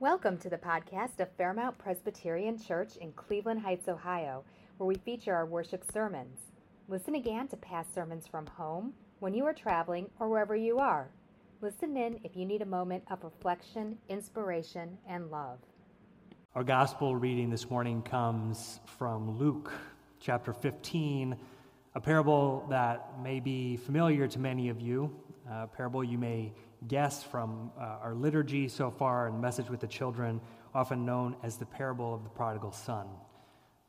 Welcome to the podcast of Fairmount Presbyterian Church in Cleveland Heights, Ohio, where we feature our worship sermons. Listen again to past sermons from home, when you are traveling, or wherever you are. Listen in if you need a moment of reflection, inspiration, and love. Our gospel reading this morning comes from Luke chapter 15, a parable that may be familiar to many of you, a parable you may guessed from uh, our liturgy so far and message with the children, often known as the parable of the prodigal son.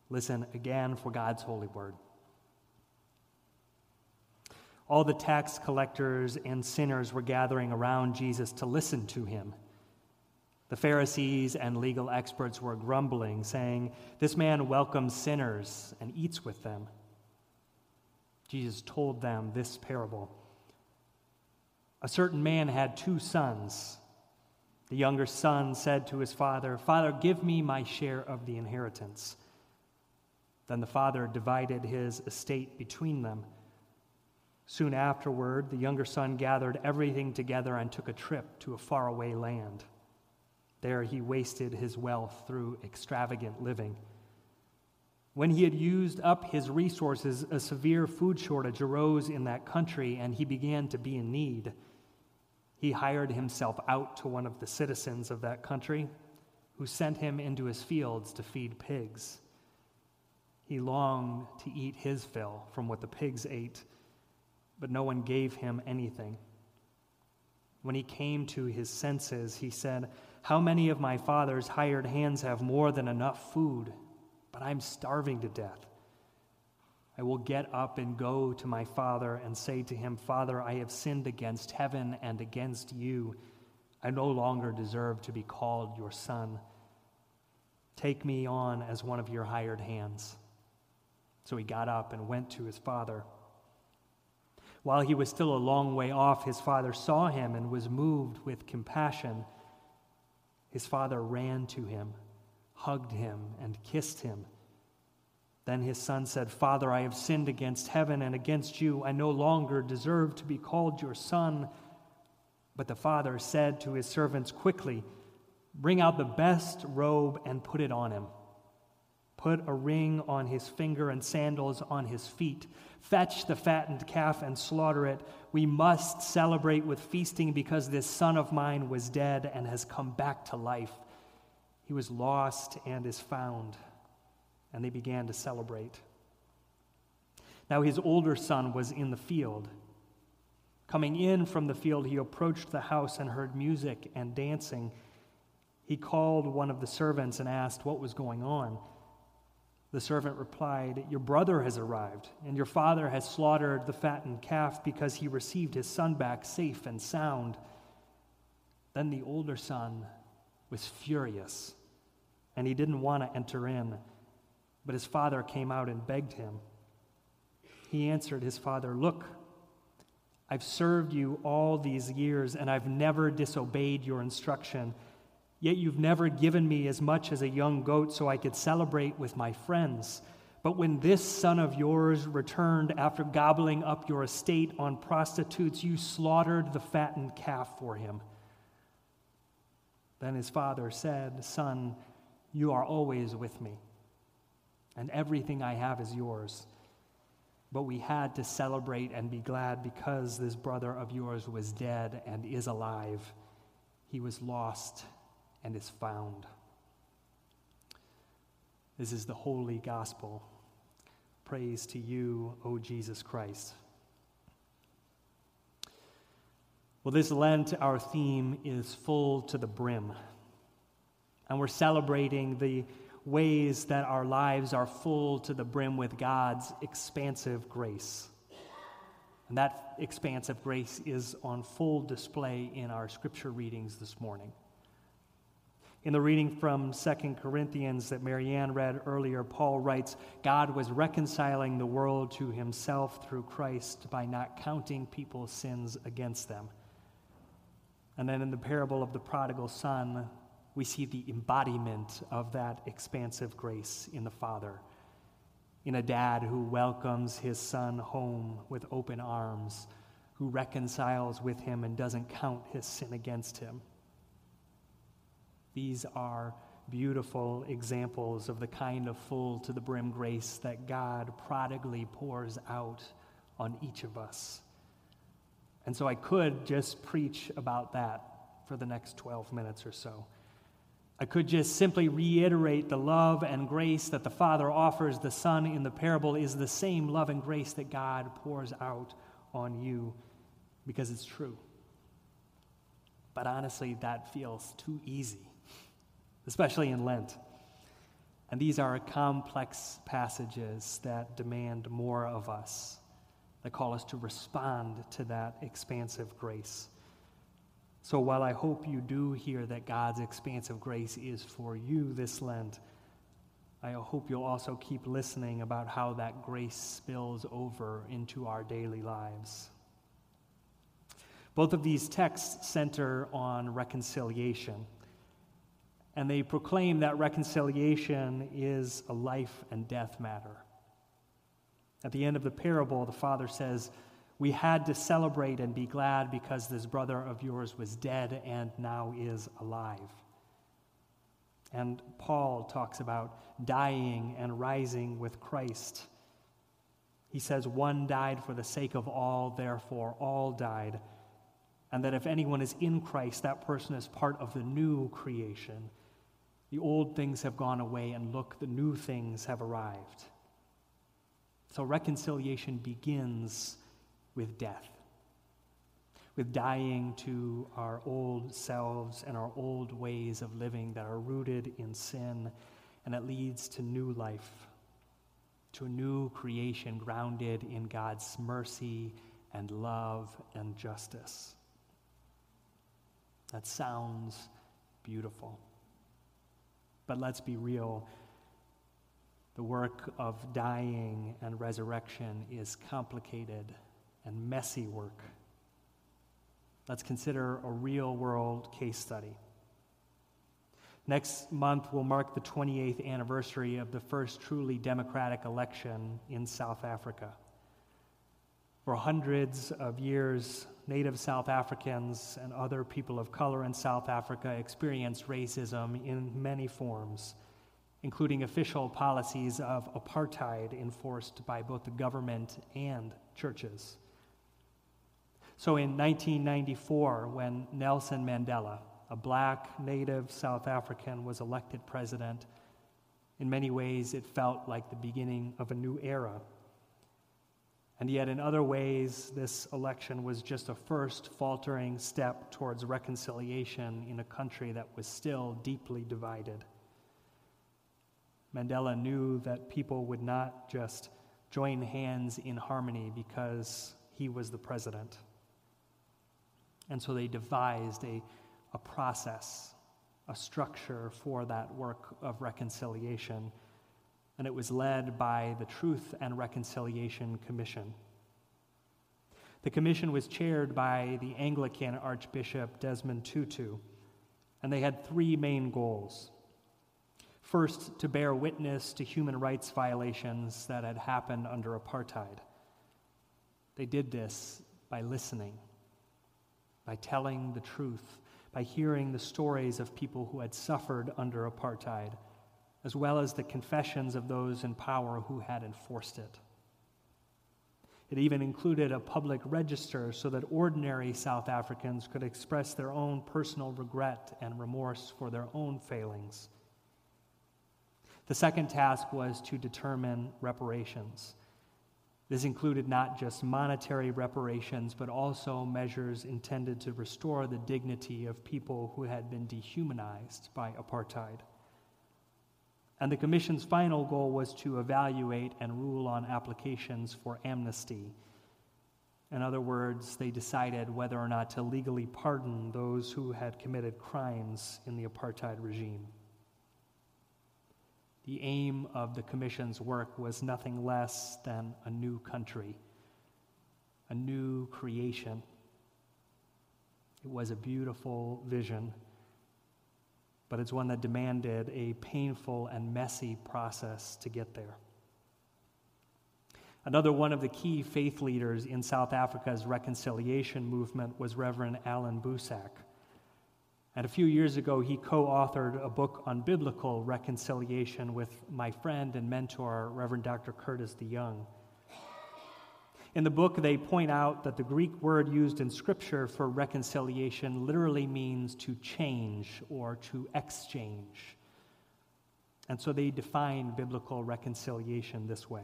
Listen again for God's holy word. All the tax collectors and sinners were gathering around Jesus to listen to him. The Pharisees and legal experts were grumbling, saying, This man welcomes sinners and eats with them. Jesus told them this parable. A certain man had two sons. The younger son said to his father, Father, give me my share of the inheritance. Then the father divided his estate between them. Soon afterward, the younger son gathered everything together and took a trip to a faraway land. There he wasted his wealth through extravagant living. When he had used up his resources, a severe food shortage arose in that country, and he began to be in need he hired himself out to one of the citizens of that country, who sent him into his fields to feed pigs. He longed to eat his fill from what the pigs ate, but no one gave him anything. When he came to his senses, he said, How many of my father's hired hands have more than enough food, but I'm starving to death? I will get up and go to my father and say to him, Father, I have sinned against heaven and against you. I no longer deserve to be called your son. Take me on as one of your hired hands. So he got up and went to his father. While he was still a long way off, his father saw him and was moved with compassion. His father ran to him, hugged him, and kissed him. Then his son said, Father, I have sinned against heaven and against you. I no longer deserve to be called your son. But the father said to his servants, Quickly, bring out the best robe and put it on him. Put a ring on his finger and sandals on his feet. Fetch the fattened calf and slaughter it. We must celebrate with feasting because this son of mine was dead and has come back to life. He was lost and is found and they began to celebrate. Now his older son was in the field. Coming in from the field, he approached the house and heard music and dancing. He called one of the servants and asked what was going on. The servant replied, Your brother has arrived, and your father has slaughtered the fattened calf because he received his son back safe and sound. Then the older son was furious, and he didn't want to enter in. But his father came out and begged him. He answered his father, Look, I've served you all these years, and I've never disobeyed your instruction. Yet you've never given me as much as a young goat so I could celebrate with my friends. But when this son of yours returned after gobbling up your estate on prostitutes, you slaughtered the fattened calf for him. Then his father said, Son, you are always with me and everything I have is yours. But we had to celebrate and be glad because this brother of yours was dead and is alive. He was lost and is found. This is the holy gospel. Praise to you, O Jesus Christ. Well, this Lent, our theme is full to the brim. And we're celebrating the ways that our lives are full to the brim with God's expansive grace. And that expansive grace is on full display in our scripture readings this morning. In the reading from Second Corinthians that Marianne read earlier, Paul writes God was reconciling the world to himself through Christ by not counting people's sins against them. And then in the parable of the prodigal son, we see the embodiment of that expansive grace in the Father, in a dad who welcomes his son home with open arms, who reconciles with him and doesn't count his sin against him. These are beautiful examples of the kind of full to the brim grace that God prodigally pours out on each of us. And so I could just preach about that for the next 12 minutes or so. I could just simply reiterate the love and grace that the Father offers the Son in the parable is the same love and grace that God pours out on you because it's true. But honestly, that feels too easy, especially in Lent. And these are complex passages that demand more of us, that call us to respond to that expansive grace. So while I hope you do hear that God's expansive grace is for you this Lent, I hope you'll also keep listening about how that grace spills over into our daily lives. Both of these texts center on reconciliation, and they proclaim that reconciliation is a life and death matter. At the end of the parable, the father says, we had to celebrate and be glad because this brother of yours was dead and now is alive. And Paul talks about dying and rising with Christ. He says, One died for the sake of all, therefore all died. And that if anyone is in Christ, that person is part of the new creation. The old things have gone away, and look, the new things have arrived. So reconciliation begins with death, with dying to our old selves and our old ways of living that are rooted in sin, and it leads to new life, to a new creation grounded in God's mercy and love and justice. That sounds beautiful. But let's be real. The work of dying and resurrection is complicated and messy work. Let's consider a real world case study. Next month will mark the 28th anniversary of the first truly democratic election in South Africa. For hundreds of years, native South Africans and other people of color in South Africa experienced racism in many forms, including official policies of apartheid enforced by both the government and churches. So in 1994, when Nelson Mandela, a black native South African, was elected president, in many ways it felt like the beginning of a new era. And yet, in other ways, this election was just a first faltering step towards reconciliation in a country that was still deeply divided. Mandela knew that people would not just join hands in harmony because he was the president. And so they devised a, a process, a structure for that work of reconciliation. And it was led by the Truth and Reconciliation Commission. The commission was chaired by the Anglican Archbishop Desmond Tutu, and they had three main goals. First, to bear witness to human rights violations that had happened under apartheid. They did this by listening by telling the truth, by hearing the stories of people who had suffered under apartheid, as well as the confessions of those in power who had enforced it. It even included a public register so that ordinary South Africans could express their own personal regret and remorse for their own failings. The second task was to determine reparations. This included not just monetary reparations, but also measures intended to restore the dignity of people who had been dehumanized by apartheid. And the Commission's final goal was to evaluate and rule on applications for amnesty. In other words, they decided whether or not to legally pardon those who had committed crimes in the apartheid regime. The aim of the Commission's work was nothing less than a new country, a new creation. It was a beautiful vision, but it's one that demanded a painful and messy process to get there. Another one of the key faith leaders in South Africa's reconciliation movement was Reverend Allan Boesak. And a few years ago, he co authored a book on biblical reconciliation with my friend and mentor, Reverend Dr. Curtis DeYoung. In the book, they point out that the Greek word used in Scripture for reconciliation literally means to change or to exchange. And so they define biblical reconciliation this way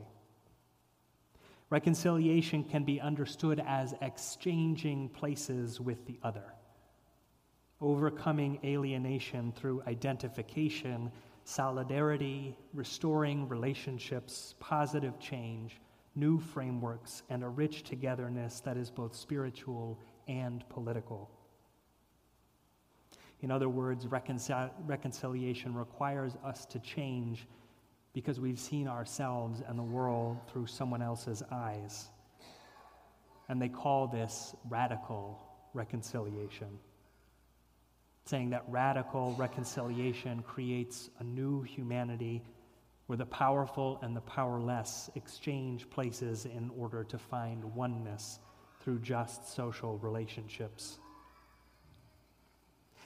Reconciliation can be understood as exchanging places with the other, overcoming alienation through identification, solidarity, restoring relationships, positive change new frameworks, and a rich togetherness that is both spiritual and political. In other words, reconcil- reconciliation requires us to change because we've seen ourselves and the world through someone else's eyes. And they call this radical reconciliation, saying that radical reconciliation creates a new humanity where the powerful and the powerless exchange places in order to find oneness through just social relationships.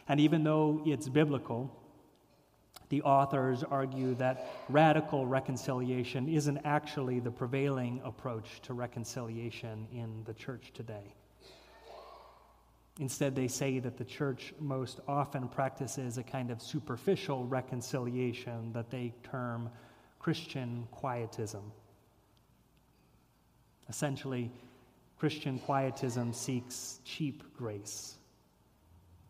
And even though it's biblical, the authors argue that radical reconciliation isn't actually the prevailing approach to reconciliation in the church today. Instead, they say that the church most often practices a kind of superficial reconciliation that they term Christian quietism. Essentially, Christian quietism seeks cheap grace,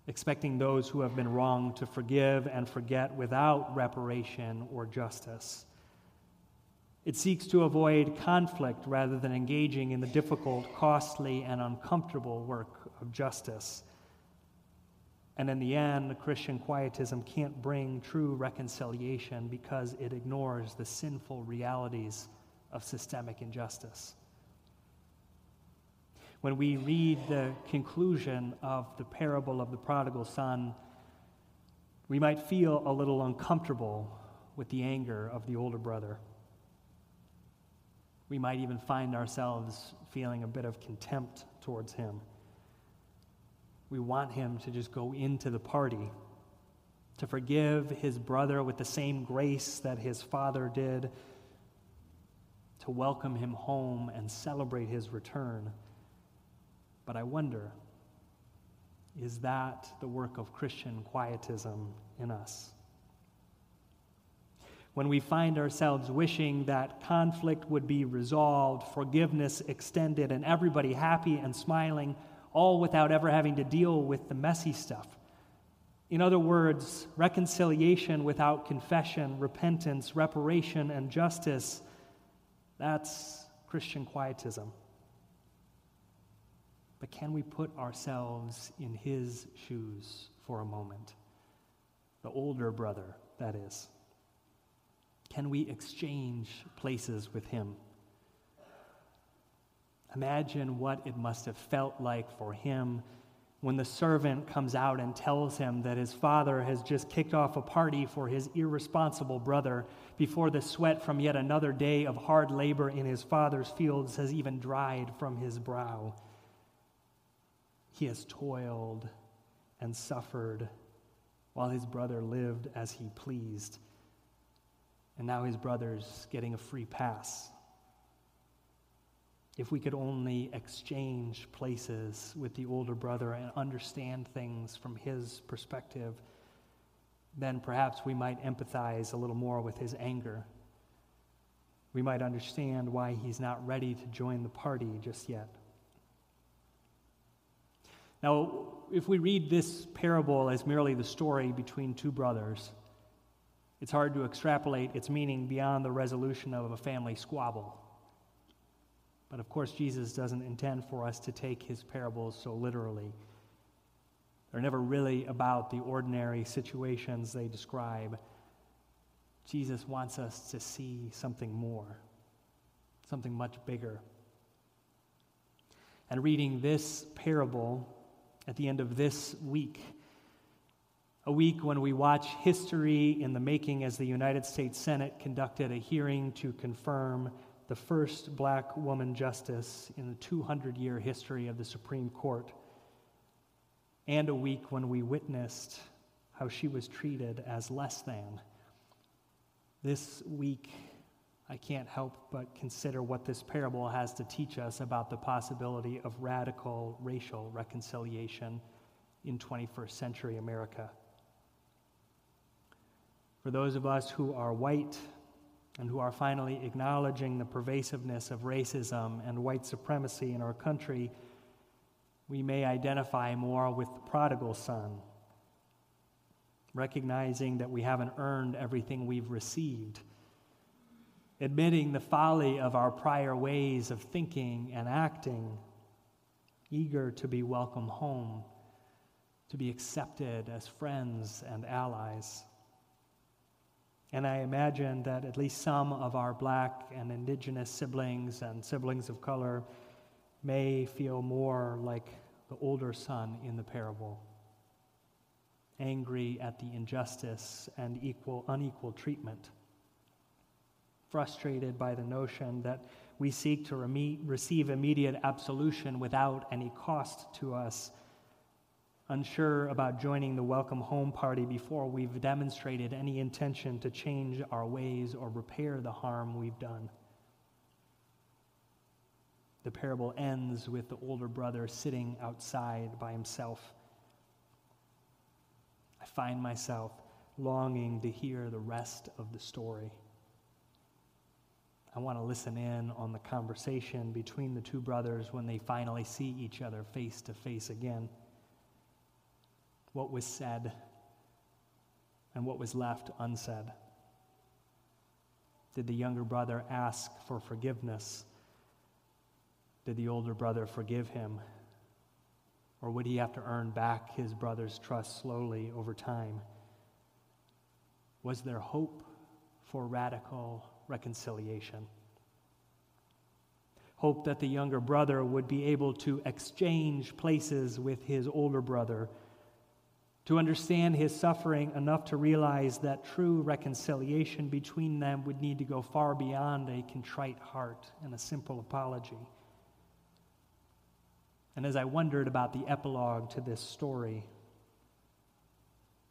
expecting those who have been wronged to forgive and forget without reparation or justice. It seeks to avoid conflict rather than engaging in the difficult, costly, and uncomfortable work of justice. And in the end, Christian quietism can't bring true reconciliation because it ignores the sinful realities of systemic injustice. When we read the conclusion of the parable of the prodigal son, we might feel a little uncomfortable with the anger of the older brother. We might even find ourselves feeling a bit of contempt towards him. We want him to just go into the party, to forgive his brother with the same grace that his father did, to welcome him home and celebrate his return. But I wonder is that the work of Christian quietism in us? When we find ourselves wishing that conflict would be resolved, forgiveness extended, and everybody happy and smiling, all without ever having to deal with the messy stuff. In other words, reconciliation without confession, repentance, reparation, and justice that's Christian quietism. But can we put ourselves in his shoes for a moment? The older brother, that is. Can we exchange places with him? Imagine what it must have felt like for him when the servant comes out and tells him that his father has just kicked off a party for his irresponsible brother before the sweat from yet another day of hard labor in his father's fields has even dried from his brow. He has toiled and suffered while his brother lived as he pleased. And now his brother's getting a free pass if we could only exchange places with the older brother and understand things from his perspective, then perhaps we might empathize a little more with his anger. We might understand why he's not ready to join the party just yet. Now, if we read this parable as merely the story between two brothers, it's hard to extrapolate its meaning beyond the resolution of a family squabble. But of course, Jesus doesn't intend for us to take his parables so literally. They're never really about the ordinary situations they describe. Jesus wants us to see something more, something much bigger. And reading this parable at the end of this week, a week when we watch history in the making as the United States Senate conducted a hearing to confirm the first black woman justice in the 200 year history of the Supreme Court. and a week when we witnessed how she was treated as less than. This week, I can't help but consider what this parable has to teach us about the possibility of radical racial reconciliation in 21st century America. For those of us who are white and who are finally acknowledging the pervasiveness of racism and white supremacy in our country, we may identify more with the prodigal son, recognizing that we haven't earned everything we've received, admitting the folly of our prior ways of thinking and acting, eager to be welcome home, to be accepted as friends and allies. And I imagine that at least some of our black and indigenous siblings and siblings of color may feel more like the older son in the parable, angry at the injustice and equal, unequal treatment, frustrated by the notion that we seek to reme- receive immediate absolution without any cost to us, unsure about joining the welcome home party before we've demonstrated any intention to change our ways or repair the harm we've done. The parable ends with the older brother sitting outside by himself. I find myself longing to hear the rest of the story. I want to listen in on the conversation between the two brothers when they finally see each other face to face again. What was said and what was left unsaid. Did the younger brother ask for forgiveness? Did the older brother forgive him? Or would he have to earn back his brother's trust slowly over time? Was there hope for radical reconciliation? Hope that the younger brother would be able to exchange places with his older brother, to understand his suffering enough to realize that true reconciliation between them would need to go far beyond a contrite heart and a simple apology. And as I wondered about the epilogue to this story,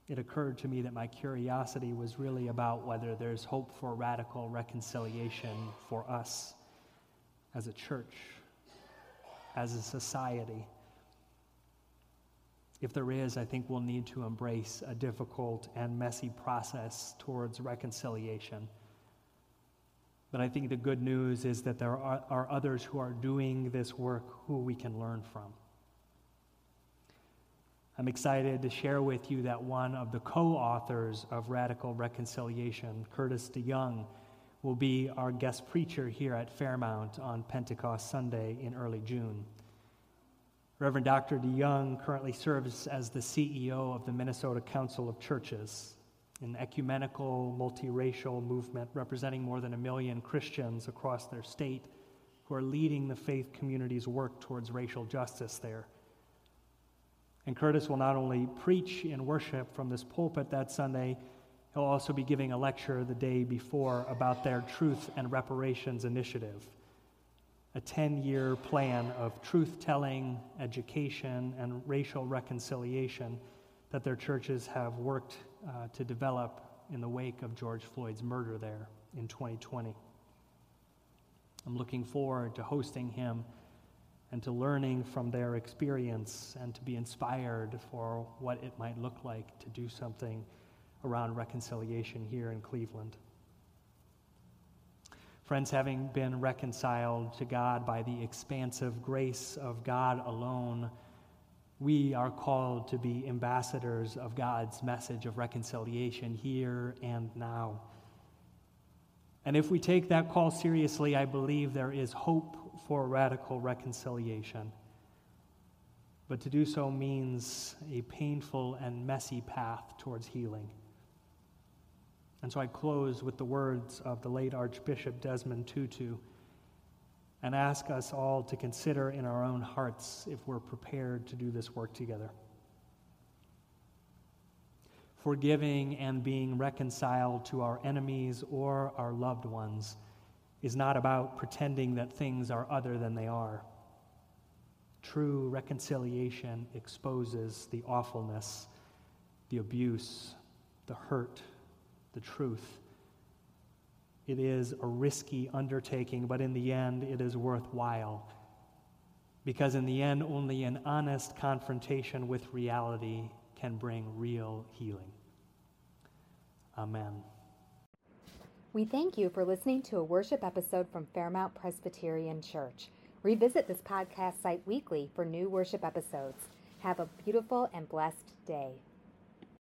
it occurred to me that my curiosity was really about whether there's hope for radical reconciliation for us as a church, as a society. If there is, I think we'll need to embrace a difficult and messy process towards reconciliation. But I think the good news is that there are, are others who are doing this work who we can learn from. I'm excited to share with you that one of the co authors of Radical Reconciliation, Curtis DeYoung, will be our guest preacher here at Fairmount on Pentecost Sunday in early June. Reverend Dr. DeYoung currently serves as the CEO of the Minnesota Council of Churches an ecumenical, multiracial movement representing more than a million Christians across their state who are leading the faith community's work towards racial justice there. And Curtis will not only preach in worship from this pulpit that Sunday, he'll also be giving a lecture the day before about their Truth and Reparations Initiative, a 10 year plan of truth telling, education, and racial reconciliation that their churches have worked uh, to develop in the wake of George Floyd's murder there in 2020. I'm looking forward to hosting him and to learning from their experience and to be inspired for what it might look like to do something around reconciliation here in Cleveland. Friends, having been reconciled to God by the expansive grace of God alone, we are called to be ambassadors of God's message of reconciliation here and now. And if we take that call seriously, I believe there is hope for radical reconciliation. But to do so means a painful and messy path towards healing. And so I close with the words of the late Archbishop Desmond Tutu and ask us all to consider in our own hearts if we're prepared to do this work together. Forgiving and being reconciled to our enemies or our loved ones is not about pretending that things are other than they are. True reconciliation exposes the awfulness, the abuse, the hurt, the truth. It is a risky undertaking, but in the end, it is worthwhile. Because in the end, only an honest confrontation with reality can bring real healing. Amen. We thank you for listening to a worship episode from Fairmount Presbyterian Church. Revisit this podcast site weekly for new worship episodes. Have a beautiful and blessed day.